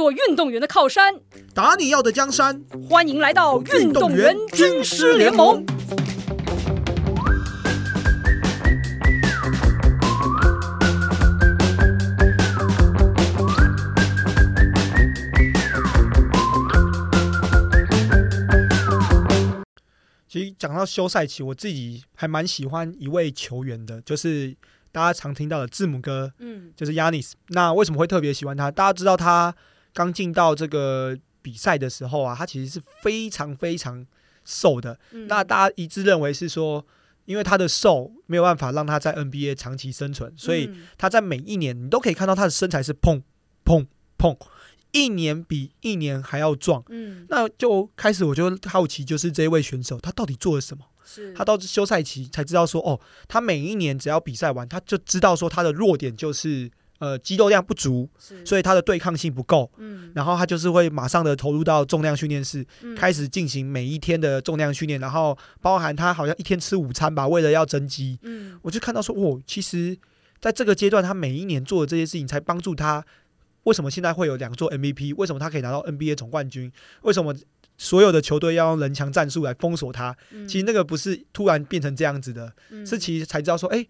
做运动员的靠山。打你要的江山，欢迎来到运动员军师联盟。其实讲到休赛期，我自己还蛮喜欢一位球员的，就是大家常听到的字母哥，嗯就是 Yanis。那为什么会特别喜欢他？大家知道他刚进到这个比赛的时候啊，他其实是非常非常瘦的。嗯，那大家一致认为是说，因为他的瘦没有办法让他在 NBA 长期生存，所以嗯他在每一年你都可以看到他的身材是砰砰砰，一年比一年还要壮。嗯那就开始我就好奇，就是这一位选手他到底做了什么？是他到休赛期才知道说，哦，他每一年只要比赛完，他就知道说他的弱点就是呃肌肉量不足，所以他的对抗性不够。嗯然后他就是会马上的投入到重量训练室，嗯开始进行每一天的重量训练，然后包含他好像一天吃午餐吧，为了要增肌。嗯我就看到说，哦，其实在这个阶段，他每一年做的这些事情，才帮助他。为什么现在会有两座 MVP？为什么他可以拿到 NBA 总冠军？为什么所有的球队要用人墙战术来封锁他？嗯其实那个不是突然变成这样子的，嗯是其实才知道说，哎、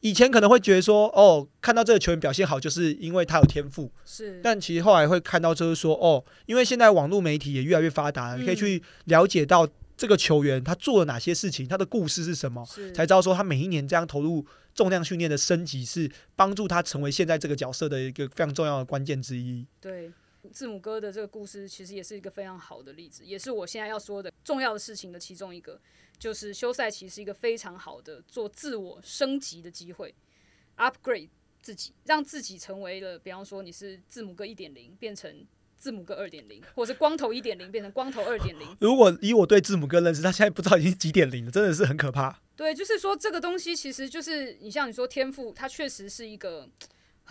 以前可能会觉得说，哦，看到这个球员表现好，就是因为他有天赋。是但其实后来会看到，就是说，哦，因为现在网络媒体也越来越发达你可以去了解到这个球员他做了哪些事情，他的故事是什么，才知道说他每一年这样投入重量训练的升级，是帮助他成为现在这个角色的一个非常重要的关键之一。对。字母哥的这个故事其实也是一个非常好的例子，也是我现在要说的重要的事情的其中一个，就是休赛期是一个非常好的做自我升级的机会，upgrade 自己，让自己成为了，比方说你是字母哥一点零，变成字母哥二点零，或者是光头一点零变成光头二点零，如果以我对字母哥认识，他现在不知道已经几点零了，真的是很可怕。对，就是说这个东西其实就是你像你说天赋，它确实是一个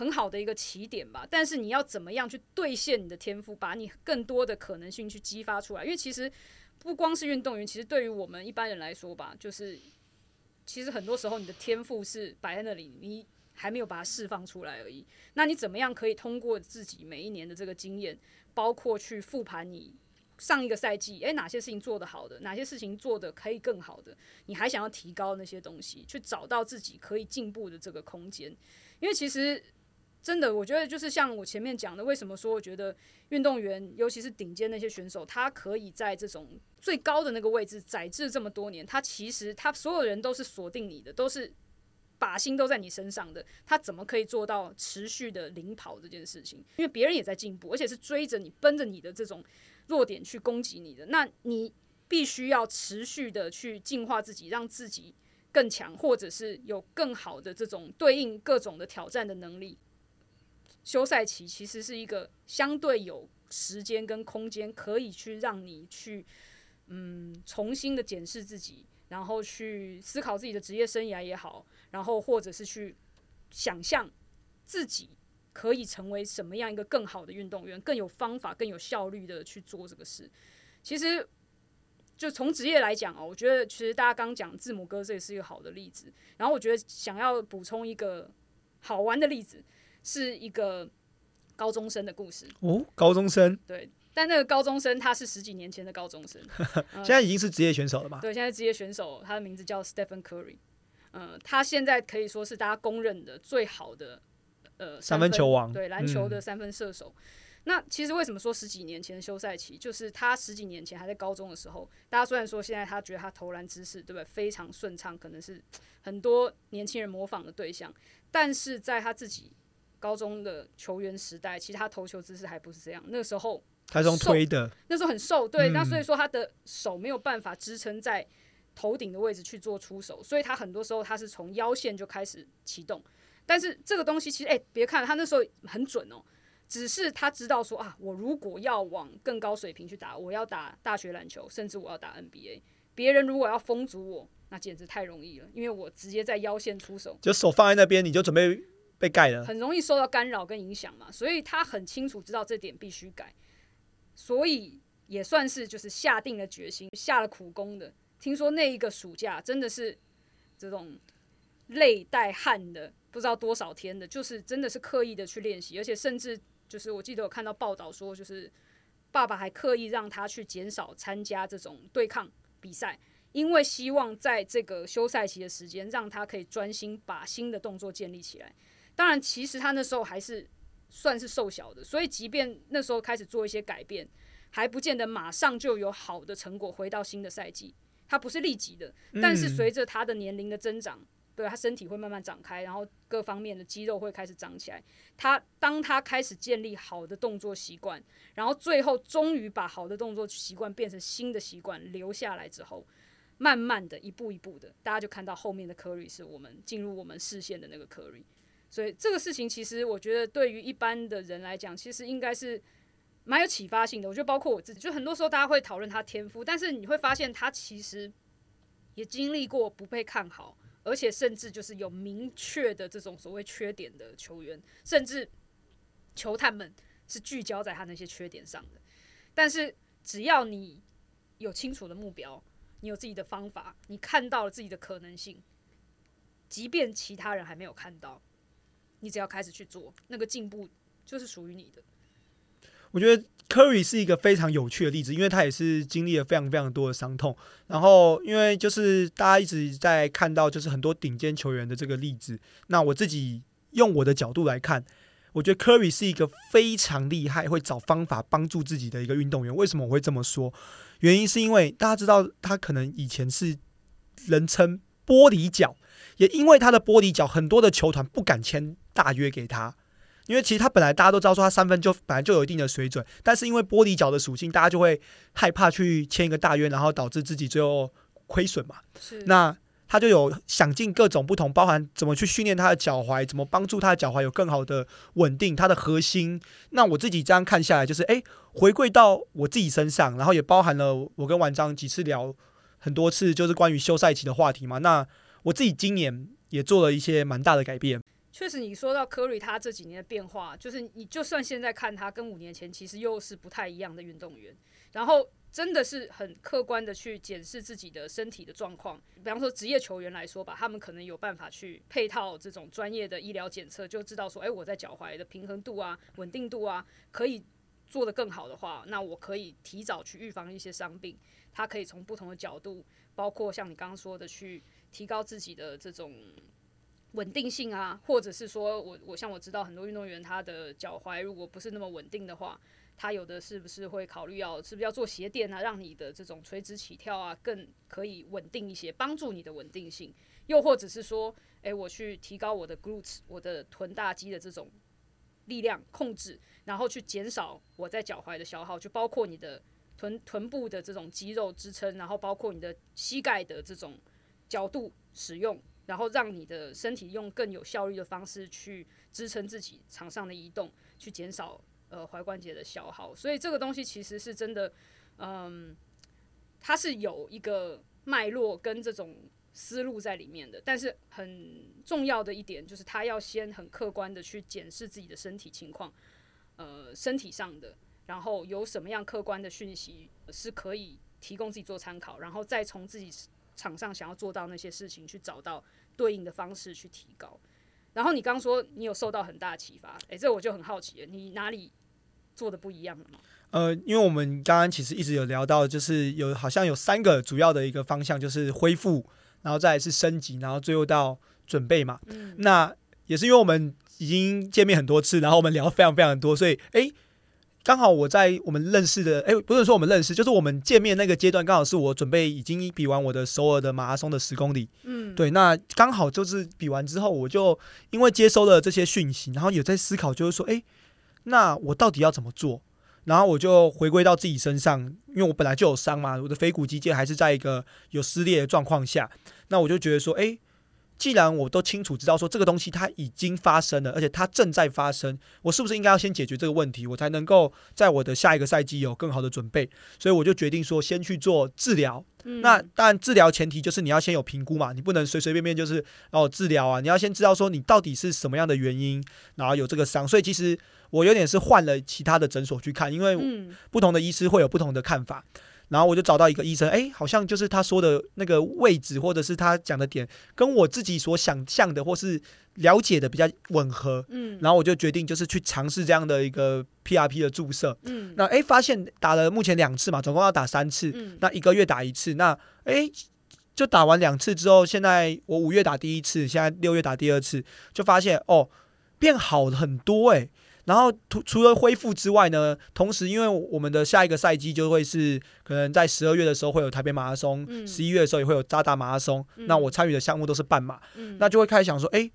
很好的一个起点吧。但是你要怎么样去兑现你的天赋，把你更多的可能性去激发出来？因为其实不光是运动员，其实对于我们一般人来说吧，就是其实很多时候你的天赋是摆在那里，你还没有把它释放出来而已。那你怎么样可以通过自己每一年的这个经验，包括去复盘你上一个赛季，诶，哪些事情做得好的，哪些事情做得可以更好的，你还想要提高那些东西，去找到自己可以进步的这个空间。因为其实真的，我觉得就是像我前面讲的，为什么说我觉得运动员，尤其是顶尖那些选手，他可以在这种最高的那个位置载至这么多年，他其实他所有人都是锁定你的，都是。靶心都在你身上的，他怎么可以做到持续的领跑这件事情？因为别人也在进步，而且是追着你、奔着你的这种弱点去攻击你的，那你必须要持续的去进化自己，让自己更强，或者是有更好的这种对应各种的挑战的能力。休赛期其实是一个相对有时间跟空间，可以去让你去嗯重新的检视自己，然后去思考自己的职业生涯也好，然后或者是去想象自己可以成为什么样一个更好的运动员，更有方法、更有效率的去做这个事。其实，就从职业来讲哦，我觉得其实大家刚讲字母哥这也是一个好的例子。然后我觉得想要补充一个好玩的例子，是一个高中生的故事。哦，高中生对，但那个高中生他是十几年前的高中生，现在已经是职业选手了嘛？对，现在职业选手，他的名字叫 Stephen Curry。嗯、他现在可以说是大家公认的最好的呃三分球王对篮球嗯的三分射手。那其实为什么说十几年前的休赛期，就是他十几年前还在高中的时候，大家虽然说现在他觉得他投篮姿势对不对非常顺畅，可能是很多年轻人模仿的对象，但是在他自己高中的球员时代，其实他投球姿势还不是这样。那个时候他是用推的，那时候很瘦，对，嗯那所以说他的手没有办法支撑在头顶的位置去做出手，所以他很多时候他是从腰线就开始启动。但是这个东西其实，哎、别看他那时候很准哦，只是他知道说啊，我如果要往更高水平去打，我要打大学篮球，甚至我要打 NBA，别人如果要封阻我，那简直太容易了，因为我直接在腰线出手，就手放在那边，你就准备被盖了。很容易受到干扰跟影响嘛，所以他很清楚知道这点必须改，所以也算是就是下定了决心，下了苦功的。听说那一个暑假真的是这种泪带汗的，不知道多少天的，就是真的是刻意的去练习，而且甚至就是我记得有看到报道说，就是爸爸还刻意让他去减少参加这种对抗比赛，因为希望在这个休赛期的时间，让他可以专心把新的动作建立起来。当然，其实他那时候还是算是瘦小的，所以即便那时候开始做一些改变，还不见得马上就有好的成果。回到新的赛季，他不是立即的，但是随着他的年龄的增长。对他身体会慢慢长开，然后各方面的肌肉会开始长起来。他当他开始建立好的动作习惯，然后最后终于把好的动作习惯变成新的习惯留下来之后，慢慢的一步一步的，大家就看到后面的 Curry 是我们进入我们视线的那个 Curry。所以这个事情其实我觉得对于一般的人来讲，其实应该是蛮有启发性的。我觉得包括我自己，就很多时候大家会讨论他天赋，但是你会发现他其实也经历过不被看好。而且甚至就是有明确的这种所谓缺点的球员，甚至球探们是聚焦在他那些缺点上的。但是只要你有清楚的目标，你有自己的方法，你看到了自己的可能性，即便其他人还没有看到，你只要开始去做，那个进步就是属于你的。我觉得 Curry 是一个非常有趣的例子，因为他也是经历了非常非常多的伤痛。然后，因为就是大家一直在看到，就是很多顶尖球员的这个例子。那我自己用我的角度来看，我觉得 Curry 是一个非常厉害、会找方法帮助自己的一个运动员。为什么我会这么说？原因是因为大家知道，他可能以前是人称“玻璃脚”，也因为他的玻璃脚，很多的球团不敢签大约给他。因为其实他本来大家都知道说他三分就本来就有一定的水准，但是因为玻璃脚的属性，大家就会害怕去签一个大约，然后导致自己最后亏损嘛。是。那他就有想尽各种不同，包含怎么去训练他的脚踝，怎么帮助他的脚踝有更好的稳定，他的核心。那我自己这样看下来，就是哎，回归到我自己身上，然后也包含了我跟晚章几次聊很多次，就是关于休赛期的话题嘛。那我自己今年也做了一些蛮大的改变。确实，你说到科瑞他这几年的变化，就是你就算现在看他跟五年前其实又是不太一样的运动员，然后真的是很客观的去检视自己的身体的状况。比方说职业球员来说吧，他们可能有办法去配套这种专业的医疗检测，就知道说，哎，我在脚踝的平衡度啊、稳定度啊，可以做得更好的话，那我可以提早去预防一些伤病。他可以从不同的角度，包括像你刚刚说的，去提高自己的这种。稳定性啊，或者是说我我像我知道很多运动员他的脚踝如果不是那么稳定的话，他有的是不是会考虑要是不是要做鞋垫啊，让你的这种垂直起跳啊更可以稳定一些，帮助你的稳定性。又或者是说，诶，我去提高我的 glutes 我的臀大肌的这种力量控制，然后去减少我在脚踝的消耗，就包括你的臀臀部的这种肌肉支撑，然后包括你的膝盖的这种角度使用。然后让你的身体用更有效率的方式去支撑自己场上的移动，去减少呃踝关节的消耗。所以这个东西其实是真的，嗯，它是有一个脉络跟这种思路在里面的。但是很重要的一点就是，他要先很客观的去检视自己的身体情况，呃，身体上的，然后有什么样客观的讯息是可以提供自己做参考，然后再从自己场上想要做到那些事情去找到。对应的方式去提高，然后你刚说你有受到很大的启发，诶，这我就很好奇了，你哪里做的不一样了吗？呃，因为我们刚刚其实一直有聊到，就是有好像有三个主要的一个方向，就是恢复，然后再是升级，然后最后到准备嘛。嗯，那也是因为我们已经见面很多次，然后我们聊非常非常多，所以诶。刚好我在我们认识的，哎，不是说我们认识，就是我们见面那个阶段，刚好是我准备已经比完我的首尔的马拉松的十公里，嗯，对，那刚好就是比完之后，我就因为接收了这些讯息，然后有在思考，就是说，哎，那我到底要怎么做？然后我就回归到自己身上，因为我本来就有伤嘛，我的腓骨肌腱还是在一个有撕裂的状况下，那我就觉得说，哎。既然我都清楚知道说这个东西它已经发生了，而且它正在发生，我是不是应该要先解决这个问题，我才能够在我的下一个赛季有更好的准备？所以我就决定说先去做治疗。那当然，治疗前提就是你要先有评估嘛，你不能随随便便就是哦治疗啊，你要先知道说你到底是什么样的原因，然后有这个伤。所以其实我有点是换了其他的诊所去看，因为不同的医师会有不同的看法。然后我就找到一个医生，哎，好像就是他说的那个位置，或者是他讲的点，跟我自己所想象的，或是了解的比较吻合，嗯，然后我就决定就是去尝试这样的一个 PRP 的注射。嗯，那哎，发现打了目前两次嘛，总共要打三次，嗯那一个月打一次。那诶，就打完两次之后，现在我五月打第一次，现在六月打第二次，就发现哦变好很多诶。然后除除了恢复之外呢，同时因为我们的下一个赛季就会是可能在十二月的时候会有台北马拉松，嗯十一月的时候也会有扎达马拉松。嗯那我参与的项目都是半马，嗯那就会开始想说，诶，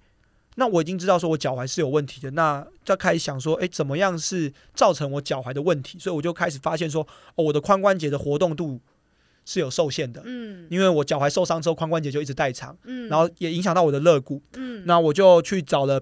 那我已经知道说我脚踝是有问题的，那就开始想说，诶，怎么样是造成我脚踝的问题？所以我就开始发现说，哦，我的髋关节的活动度是有受限的，嗯因为我脚踝受伤之后，髋关节就一直代偿，嗯，然后也影响到我的肋骨。嗯那我就去找了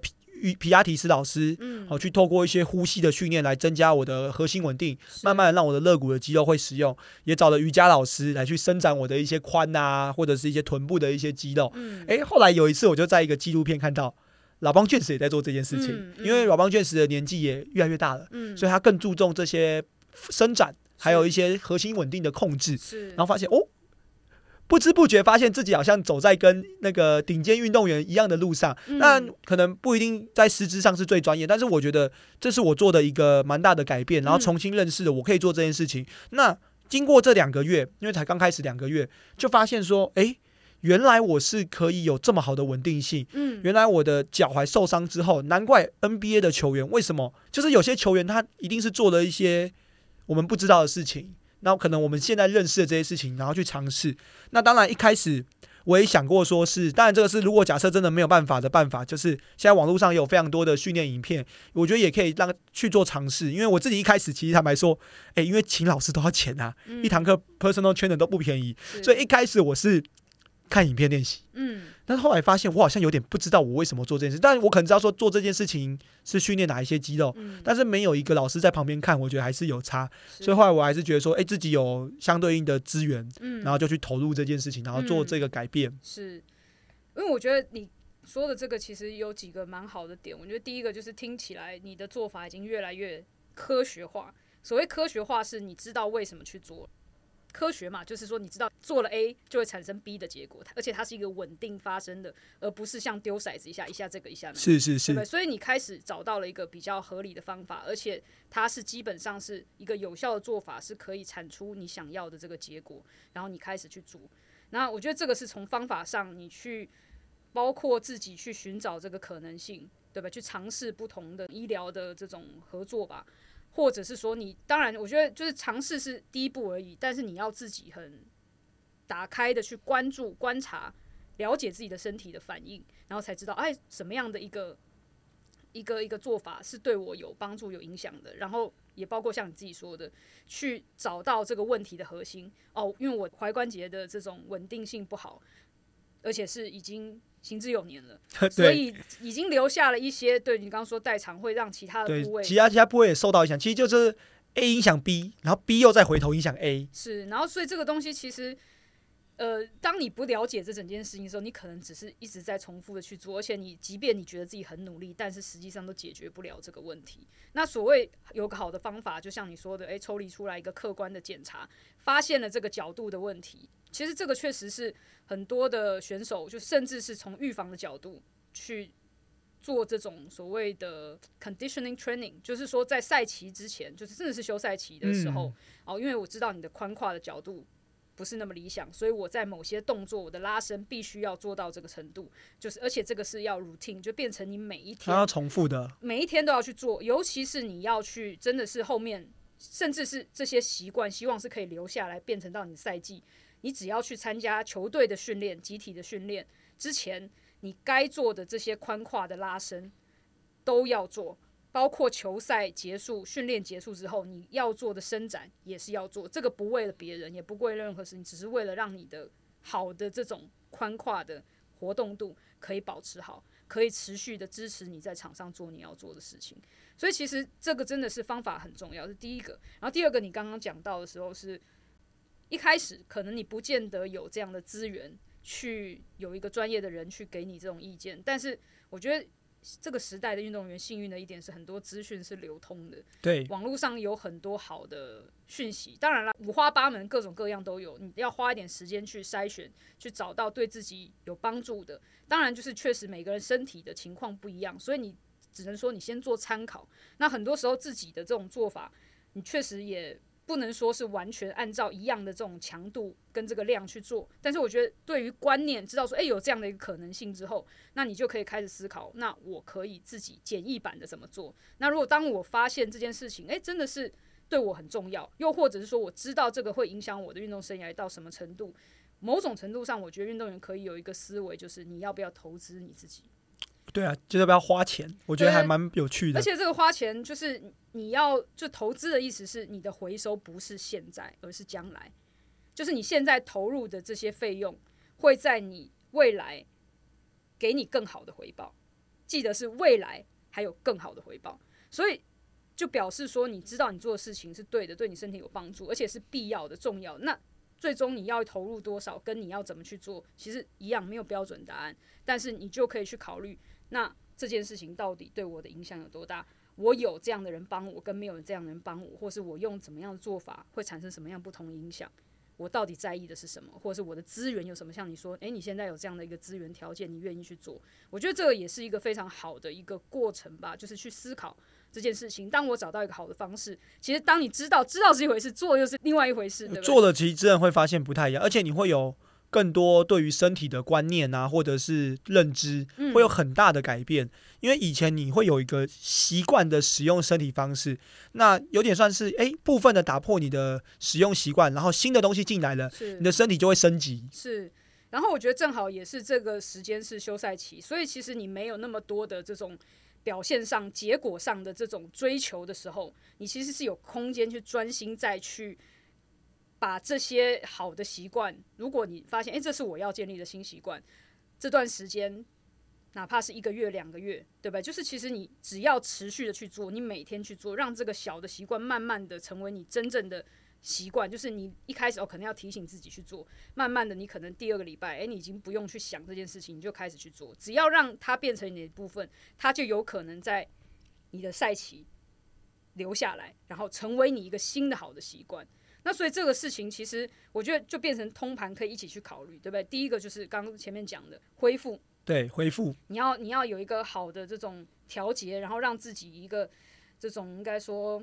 皮亚提斯老师，嗯好、去透过一些呼吸的训练来增加我的核心稳定，慢慢的让我的肋骨的肌肉会使用。也找了瑜伽老师来去伸展我的一些髋啊，或者是一些臀部的一些肌肉。嗯诶，后来有一次我就在一个纪录片看到老邦卷士也在做这件事情，嗯嗯因为老邦卷士的年纪也越来越大了，嗯所以他更注重这些伸展，还有一些核心稳定的控制。是，然后发现哦，不知不觉发现自己好像走在跟那个顶尖运动员一样的路上。嗯那可能不一定在师资上是最专业，但是我觉得这是我做的一个蛮大的改变，然后嗯重新认识了我可以做这件事情。那经过这两个月，因为才刚开始两个月，就发现说，诶，原来我是可以有这么好的稳定性。嗯原来我的脚踝受伤之后，难怪 NBA 的球员为什么就是有些球员他一定是做了一些我们不知道的事情，那可能我们现在认识的这些事情，然后去尝试。那当然一开始我也想过说是，当然这个是如果假设真的没有办法的办法，就是现在网络上有非常多的训练影片，我觉得也可以让去做尝试。因为我自己一开始其实坦白说，诶，因为请老师都要钱啊，嗯一堂课 personal trainer 都不便宜，所以一开始我是看影片练习。嗯但是后来发现，我好像有点不知道我为什么做这件事。但我可能知道说做这件事情是训练哪一些肌肉，嗯，但是没有一个老师在旁边看，我觉得还是有差。所以后来我还是觉得说，哎、自己有相对应的资源，嗯然后就去投入这件事情，然后做这个改变。是，因为我觉得你说的这个其实有几个蛮好的点。我觉得第一个就是听起来你的做法已经越来越科学化。所谓科学化，是你知道为什么去做。科学嘛，就是说你知道做了 A 就会产生 B 的结果，而且它是一个稳定发生的，而不是像丢骰子一下一下这个一下那个。是是是对对？，所以你开始找到了一个比较合理的方法，而且它是基本上是一个有效的做法，是可以产出你想要的这个结果，然后你开始去做。那我觉得这个是从方法上你去，包括自己去寻找这个可能性，对吧？去尝试不同的医疗的这种合作吧，或者是说你当然，我觉得就是尝试是第一步而已，但是你要自己很打开的去关注、观察、了解自己的身体的反应，然后才知道哎什么样的一个一个一个做法是对我有帮助、有影响的，然后也包括像你自己说的，去找到这个问题的核心。哦，因为我踝关节的这种稳定性不好，而且是已经行之有年了，所以已经留下了一些对你刚刚说代偿会让其他的部，位其他其他部位也受到影响。其实就是 A 影响 B，然后 B 又再回头影响 A。是，然后所以这个东西其实，呃，当你不了解这整件事情的时候，你可能只是一直在重复的去做，而且你即便你觉得自己很努力，但是实际上都解决不了这个问题。那所谓有个好的方法，就像你说的，诶，抽离出来一个客观的检查，发现了这个角度的问题。其实这个确实是很多的选手，就甚至是从预防的角度去做这种所谓的 conditioning training，就是说在赛期之前，就是真的是休赛期的时候，嗯哦，因为我知道你的髋胯的角度不是那么理想，所以我在某些动作，我的拉伸必须要做到这个程度，就是而且这个是要 routine，就变成你每一天它要重复的，每一天都要去做，尤其是你要去真的是后面，甚至是这些习惯，希望是可以留下来，变成到你赛季。你只要去参加球队的训练、集体的训练之前，你该做的这些宽胯的拉伸都要做，包括球赛结束、训练结束之后，你要做的伸展也是要做。这个不为了别人，也不为任何事情，只是为了让你的好的这种宽胯的活动度可以保持好，可以持续的支持你在场上做你要做的事情。所以其实这个真的是方法很重要，是第一个。然后第二个，你刚刚讲到的时候是，一开始可能你不见得有这样的资源去有一个专业的人去给你这种意见，但是我觉得这个时代的运动员幸运的一点是，很多资讯是流通的，对，网络上有很多好的讯息。当然了，五花八门，各种各样都有，你要花一点时间去筛选，去找到对自己有帮助的。当然，就是确实每个人身体的情况不一样，所以你只能说你先做参考。那很多时候自己的这种做法，你确实也。不能说是完全按照一样的这种强度跟这个量去做，但是我觉得对于观念知道说，诶有这样的一个可能性之后，那你就可以开始思考，那我可以自己简易版的怎么做？那如果当我发现这件事情，诶真的是对我很重要，又或者是说我知道这个会影响我的运动生涯到什么程度，某种程度上，我觉得运动员可以有一个思维，就是你要不要投资你自己。对啊，就是要不要花钱？我觉得还蛮有趣的。而且这个花钱，就是你要就投资的意思是，你的回收不是现在，而是将来。就是你现在投入的这些费用，会在你未来给你更好的回报。记得是未来还有更好的回报，所以就表示说，你知道你做的事情是对的，对你身体有帮助，而且是必要的、重要。那最终你要投入多少，跟你要怎么去做，其实一样，没有标准答案。但是你就可以去考虑。那这件事情到底对我的影响有多大？我有这样的人帮我，跟没有这样的人帮我，或是我用怎么样的做法会产生什么样不同影响？我到底在意的是什么？或者是我的资源有什么？像你说，诶，你现在有这样的一个资源条件，你愿意去做？我觉得这个也是一个非常好的一个过程吧，就是去思考这件事情。当我找到一个好的方式，其实当你知道知道是一回事，做又是另外一回事。做了其实真的会发现不太一样，而且你会有。更多对于身体的观念啊，或者是认知，会有很大的改变。因为以前你会有一个习惯的使用身体方式，那有点算是诶部分的打破你的使用习惯，然后新的东西进来了，你的身体就会升级。是，然后我觉得正好也是这个时间是休赛期，所以其实你没有那么多的这种表现上、结果上的这种追求的时候，你其实是有空间去专心再去。把这些好的习惯，如果你发现，诶，这是我要建立的新习惯，这段时间，哪怕是一个月、两个月，对吧？就是其实你只要持续的去做，你每天去做，让这个小的习惯慢慢的成为你真正的习惯。就是你一开始哦，可能要提醒自己去做，慢慢的，你可能第二个礼拜，诶，你已经不用去想这件事情，你就开始去做。只要让它变成你的部分，它就有可能在你的赛期留下来，然后成为你一个新的好的习惯。那所以这个事情其实我觉得就变成通盘可以一起去考虑，对不对？第一个就是刚前面讲的恢复，对恢复，你要你要有一个好的这种调节，然后让自己一个这种应该说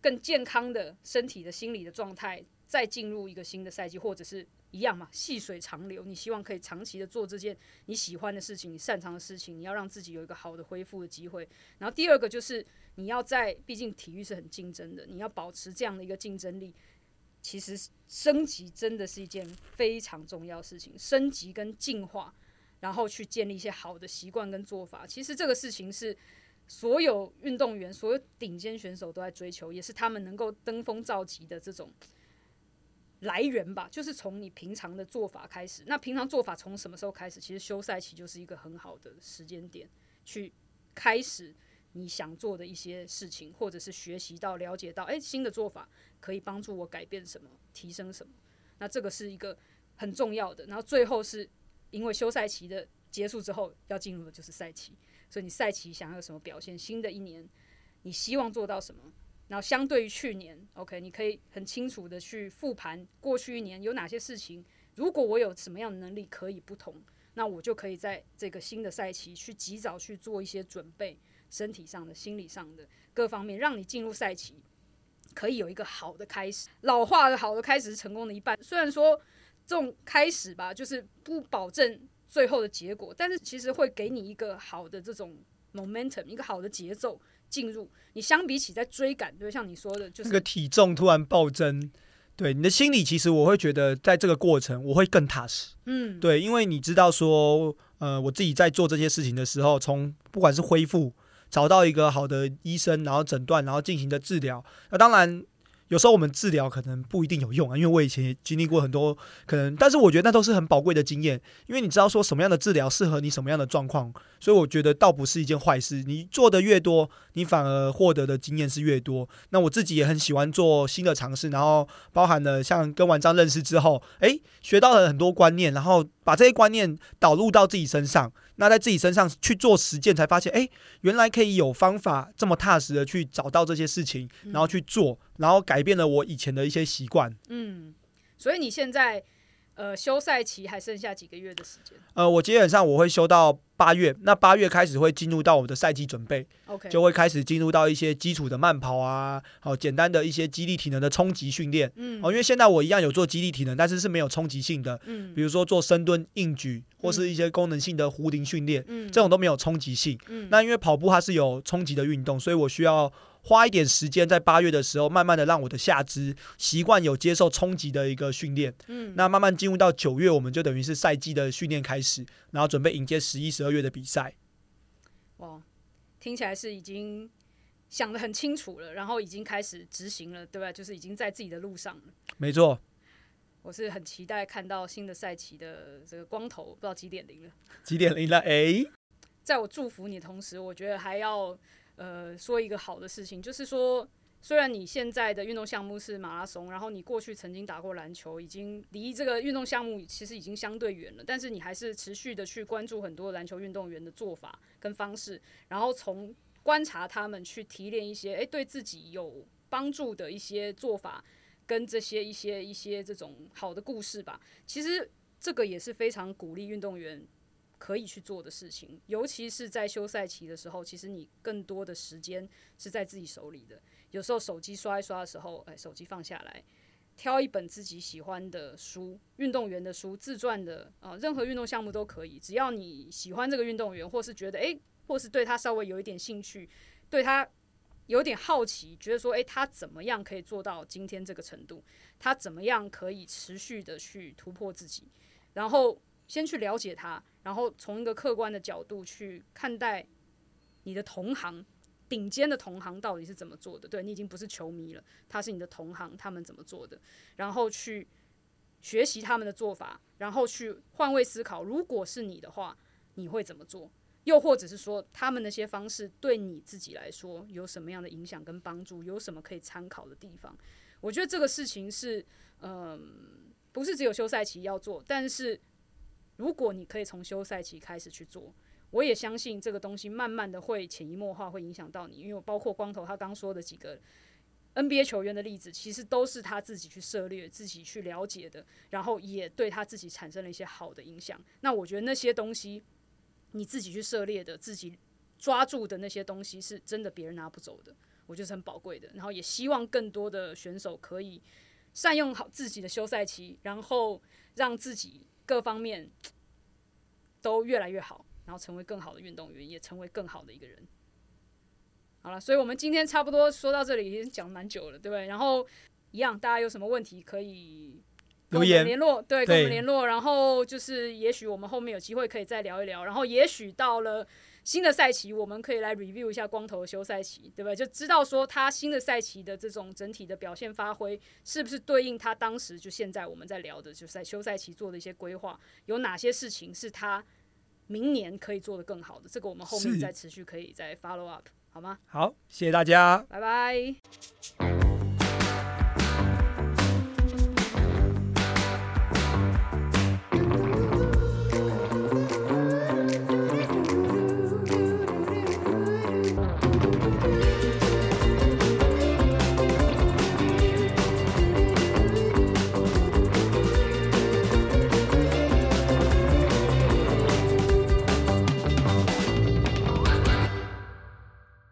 更健康的身体的心理的状态，再进入一个新的赛季，或者是一样嘛，细水长流。你希望可以长期的做这件你喜欢的事情，你擅长的事情，你要让自己有一个好的恢复的机会。然后第二个就是你要在，毕竟体育是很竞争的，你要保持这样的一个竞争力。其实升级真的是一件非常重要事情，升级跟进化，然后去建立一些好的习惯跟做法。其实这个事情是所有运动员、所有顶尖选手都在追求，也是他们能够登峰造极的这种来源吧。就是从你平常的做法开始。那平常做法从什么时候开始？其实休赛期就是一个很好的时间点，去开始。你想做的一些事情，或者是学习到、了解到，诶，新的做法可以帮助我改变什么、提升什么？那这个是一个很重要的。然后最后是因为休赛期的结束之后，要进入的就是赛期，所以你赛期想要什么表现？新的一年你希望做到什么？然后相对于去年，OK，你可以很清楚的去复盘过去一年有哪些事情。如果我有什么样的能力可以不同，那我就可以在这个新的赛期去及早去做一些准备。身体上的、心理上的各方面，让你进入赛期可以有一个好的开始。老化的好的开始是成功的一半。虽然说这种开始吧，就是不保证最后的结果，但是其实会给你一个好的这种 momentum，一个好的节奏进入。你相比起在追赶，就像你说的，就是那个体重突然暴增，对你的心理，其实我会觉得在这个过程我会更踏实。嗯，对，因为你知道说，呃，我自己在做这些事情的时候，从不管是恢复。找到一个好的医生，然后诊断，然后进行的治疗。那当然，有时候我们治疗可能不一定有用啊，因为我以前也经历过很多可能，但是我觉得那都是很宝贵的经验，因为你知道说什么样的治疗适合你什么样的状况，所以我觉得倒不是一件坏事。你做的越多，你反而获得的经验是越多。那我自己也很喜欢做新的尝试，然后包含了像跟文章认识之后，诶，学到了很多观念，然后把这些观念导入到自己身上。那在自己身上去做实践，才发现，哎，原来可以有方法这么踏实的去找到这些事情，然后去做，然后改变了我以前的一些习惯。嗯，所以你现在。呃，休赛期还剩下几个月的时间？呃，我基本上我会休到八月，那八月开始会进入到我们的赛季准备，OK，就会开始进入到一些基础的慢跑啊，好简单的一些肌力体能的冲击训练，嗯，哦，因为现在我一样有做肌力体能，但是是没有冲击性的，嗯，比如说做深蹲、硬举或是一些功能性的壶铃训练，嗯，这种都没有冲击性，嗯，那因为跑步它是有冲击的运动，所以我需要。花一点时间在八月的时候，慢慢的让我的下肢习惯有接受冲击的一个训练。嗯，那慢慢进入到九月，我们就等于是赛季的训练开始，然后准备迎接十一、十二月的比赛。哇，听起来是已经想的很清楚了，然后已经开始执行了，对吧？就是已经在自己的路上了。没错，我是很期待看到新的赛期的这个光头，不知道几点零了？几点零了？哎，在我祝福你的同时，我觉得还要。呃，说一个好的事情，就是说，虽然你现在的运动项目是马拉松，然后你过去曾经打过篮球，已经离这个运动项目其实已经相对远了，但是你还是持续的去关注很多篮球运动员的做法跟方式，然后从观察他们去提炼一些诶对自己有帮助的一些做法，跟这些一些一些这种好的故事吧。其实这个也是非常鼓励运动员。可以去做的事情，尤其是在休赛期的时候，其实你更多的时间是在自己手里的。有时候手机刷一刷的时候，哎，手机放下来，挑一本自己喜欢的书，运动员的书、自传的啊，任何运动项目都可以。只要你喜欢这个运动员，或是觉得诶，或是对他稍微有一点兴趣，对他有点好奇，觉得说诶，他怎么样可以做到今天这个程度？他怎么样可以持续的去突破自己？然后。先去了解他，然后从一个客观的角度去看待你的同行，顶尖的同行到底是怎么做的？对你已经不是球迷了，他是你的同行，他们怎么做的？然后去学习他们的做法，然后去换位思考，如果是你的话，你会怎么做？又或者是说，他们那些方式对你自己来说有什么样的影响跟帮助？有什么可以参考的地方？我觉得这个事情是，嗯，不是只有休赛期要做，但是。如果你可以从休赛期开始去做，我也相信这个东西慢慢的会潜移默化，会影响到你。因为包括光头他刚说的几个 NBA 球员的例子，其实都是他自己去涉猎、自己去了解的，然后也对他自己产生了一些好的影响。那我觉得那些东西，你自己去涉猎的、自己抓住的那些东西，是真的别人拿不走的，我觉得是很宝贵的。然后也希望更多的选手可以善用好自己的休赛期，然后让自己。各方面都越来越好，然后成为更好的运动员，也成为更好的一个人。好了，所以我们今天差不多说到这里，已经讲蛮久了，对不对？然后一样，大家有什么问题可以留言联络，对，跟我们联络。然后就是，也许我们后面有机会可以再聊一聊。然后也许到了。新的赛期，我们可以来 review 一下光头的休赛期，对不对？就知道说他新的赛期的这种整体的表现发挥，是不是对应他当时就现在我们在聊的，就是在休赛期做的一些规划，有哪些事情是他明年可以做的更好的？这个我们后面再持续可以再 follow up，好吗？好，谢谢大家，拜拜。